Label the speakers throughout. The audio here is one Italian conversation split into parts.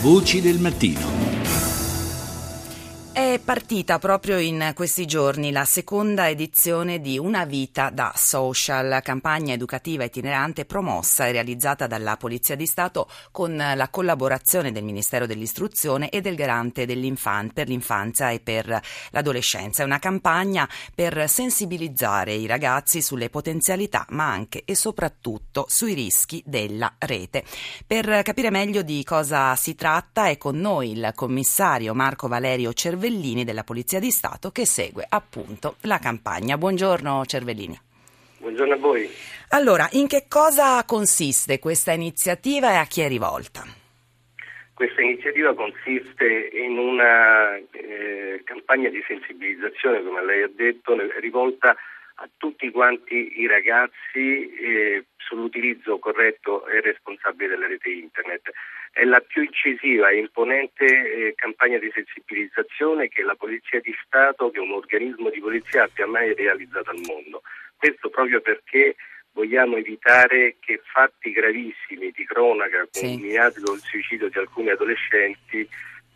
Speaker 1: Voci del mattino.
Speaker 2: È partita proprio in questi giorni la seconda edizione di Una vita da social, campagna educativa itinerante promossa e realizzata dalla Polizia di Stato con la collaborazione del Ministero dell'Istruzione e del Garante per l'infanzia e per l'adolescenza. È una campagna per sensibilizzare i ragazzi sulle potenzialità ma anche e soprattutto sui rischi della rete. Per capire meglio di cosa si tratta è con noi il commissario Marco Valerio Cervellini Cervellini della Polizia di Stato che segue appunto la campagna. Buongiorno Cervellini.
Speaker 3: Buongiorno a voi.
Speaker 2: Allora, in che cosa consiste questa iniziativa e a chi è rivolta?
Speaker 3: Questa iniziativa consiste in una eh, campagna di sensibilizzazione, come lei ha detto, rivolta a tutti quanti i ragazzi eh, sull'utilizzo corretto e responsabile della rete internet. È la più incisiva e imponente eh, campagna di sensibilizzazione che la Polizia di Stato, che un organismo di polizia abbia mai realizzato al mondo. Questo proprio perché vogliamo evitare che fatti gravissimi di cronaca, culminati sì. con il suicidio di alcuni adolescenti,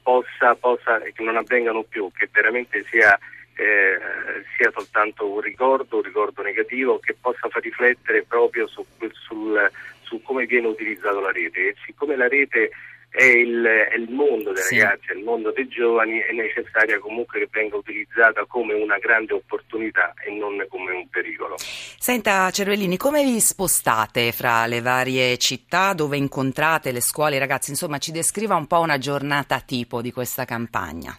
Speaker 3: possa, possa, che non avvengano più, che veramente sia eh, sia soltanto un ricordo, un ricordo negativo che possa far riflettere proprio su, sul, su come viene utilizzato la rete. E siccome la rete è il, è il mondo dei sì. ragazzi, è il mondo dei giovani, è necessaria comunque che venga utilizzata come una grande opportunità e non come un pericolo.
Speaker 2: Senta Cervellini, come vi spostate fra le varie città dove incontrate le scuole, i ragazzi? Insomma, ci descriva un po' una giornata tipo di questa campagna.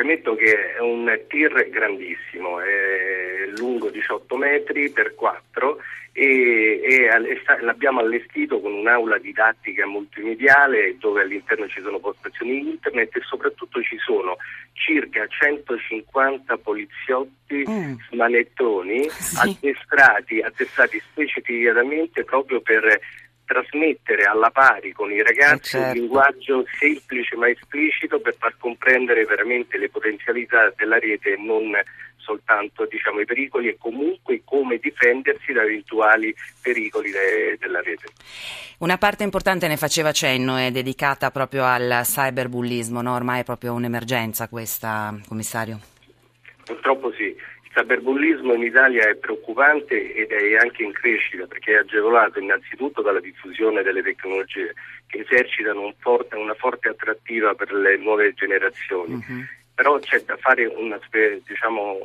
Speaker 3: Premetto che è un tir grandissimo, è lungo 18 metri per 4 e, e l'abbiamo allestito con un'aula didattica multimediale dove all'interno ci sono postazioni internet e soprattutto ci sono circa 150 poliziotti mm. smanettoni sì. addestrati, addestrati specificatamente proprio per trasmettere alla pari con i ragazzi certo. un linguaggio semplice ma esplicito per far comprendere veramente le potenzialità della rete e non soltanto diciamo, i pericoli e comunque come difendersi da eventuali pericoli de- della rete.
Speaker 2: Una parte importante ne faceva cenno, è dedicata proprio al cyberbullismo, no? ormai è proprio un'emergenza questa, commissario?
Speaker 3: Purtroppo sì. Il cyberbullismo in Italia è preoccupante ed è anche in crescita perché è agevolato innanzitutto dalla diffusione delle tecnologie che esercitano un forte, una forte attrattiva per le nuove generazioni. Uh-huh. Però c'è da fare una, diciamo,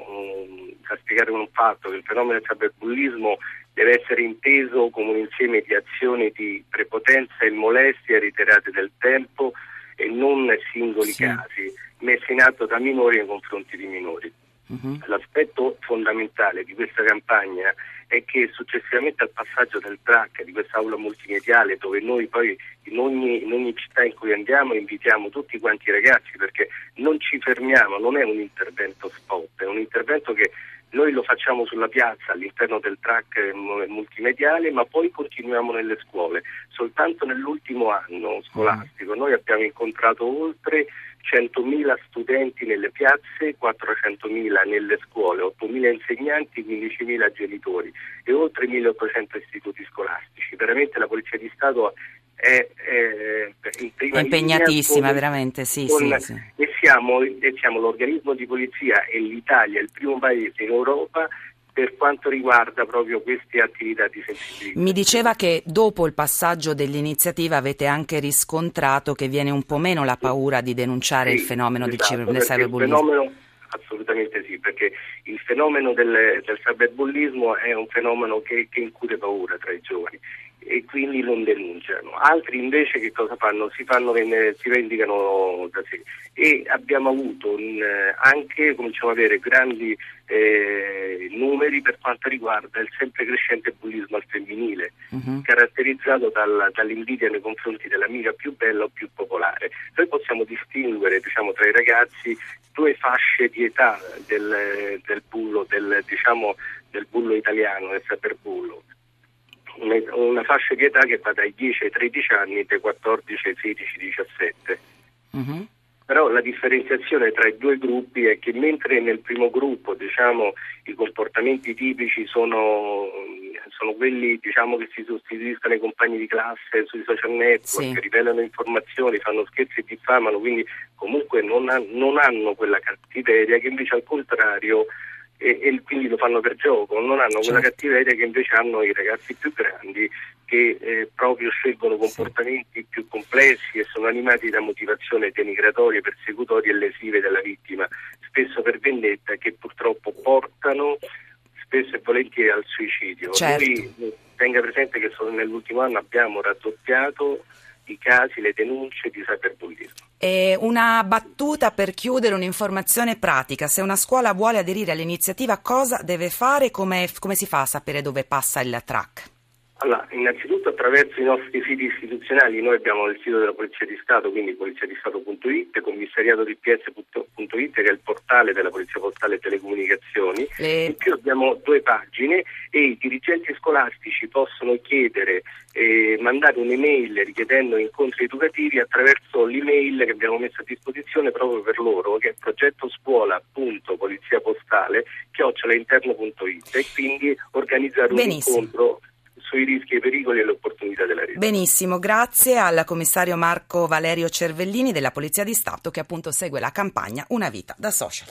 Speaker 3: da spiegare un fatto che il fenomeno del cyberbullismo deve essere inteso come un insieme di azioni di prepotenza e molestia ritirate del tempo e non singoli sì. casi messi in atto da minori nei confronti di minori. Uh-huh. L'aspetto fondamentale di questa campagna è che successivamente al passaggio del track di questa aula multimediale dove noi poi in ogni, in ogni, città in cui andiamo invitiamo tutti quanti i ragazzi perché non ci fermiamo, non è un intervento spot, è un intervento che noi lo facciamo sulla piazza all'interno del track multimediale, ma poi continuiamo nelle scuole. Soltanto nell'ultimo anno scolastico noi abbiamo incontrato oltre 100.000 studenti nelle piazze, 400.000 nelle scuole, 8.000 insegnanti, 15.000 genitori e oltre 1.800 istituti scolastici. Veramente la Polizia di Stato è, è,
Speaker 2: è impegnatissima, con, veramente, sì, con, sì, sì.
Speaker 3: E, siamo, e siamo l'organismo di polizia e l'Italia è il primo paese in Europa per quanto riguarda proprio queste attività di sensibilizzazione.
Speaker 2: Mi diceva che dopo il passaggio dell'iniziativa avete anche riscontrato che viene un po' meno la paura di denunciare sì, il fenomeno esatto, del cyberbullismo.
Speaker 3: Assolutamente sì, perché il fenomeno del, del cyberbullismo è un fenomeno che, che incute paura tra i giovani e quindi non denunciano. Altri invece che cosa fanno? Si, fanno, si vendicano da sé e abbiamo avuto un, anche, cominciamo ad avere grandi eh, numeri per quanto riguarda il sempre crescente bullismo al femminile, uh-huh. caratterizzato dal, dall'invidia nei confronti dell'amica più bella o più popolare. Noi possiamo distinguere diciamo, tra i ragazzi due fasce di età del, del bullo, del, diciamo, del bullo italiano, del cyberbullo una fascia di età che va dai 10 ai 13 anni dai 14 ai 16, 17. Uh-huh. Però la differenziazione tra i due gruppi è che mentre nel primo gruppo diciamo, i comportamenti tipici sono, sono quelli diciamo, che si sostituiscono ai compagni di classe sui social network, sì. rivelano informazioni, fanno scherzi e diffamano, quindi comunque non, ha, non hanno quella cattiveria che invece al contrario e, e, quindi lo fanno per gioco, non hanno certo. quella cattiveria che invece hanno i ragazzi più grandi che eh, proprio scelgono comportamenti sì. più complessi e sono animati da motivazioni denigratorie, persecutorie e lesive della vittima, spesso per vendetta, che purtroppo portano spesso e volentieri al suicidio.
Speaker 2: Certo.
Speaker 3: Lui tenga presente che solo nell'ultimo anno abbiamo raddoppiato i casi, le denunce di cyberbullismo.
Speaker 2: Una battuta per chiudere, un'informazione pratica. Se una scuola vuole aderire all'iniziativa, cosa deve fare? Come, come si fa a sapere dove passa il track?
Speaker 3: Allora, innanzitutto attraverso i nostri siti istituzionali, noi abbiamo il sito della Polizia di Stato, quindi poliziadistato.it, commissariatodps.it che è il portale della Polizia Postale e Telecomunicazioni. Le... In più abbiamo due pagine e i dirigenti scolastici possono chiedere, mandare un'email richiedendo incontri educativi attraverso l'email che abbiamo messo a disposizione proprio per loro, che è progettoscuola.poliziapostale chiocciolainterno.it e quindi organizzare un
Speaker 2: Benissimo.
Speaker 3: incontro sui rischi e i pericoli e le opportunità della rete.
Speaker 2: Benissimo, grazie al commissario Marco Valerio Cervellini della Polizia di Stato che appunto segue la campagna Una vita da social.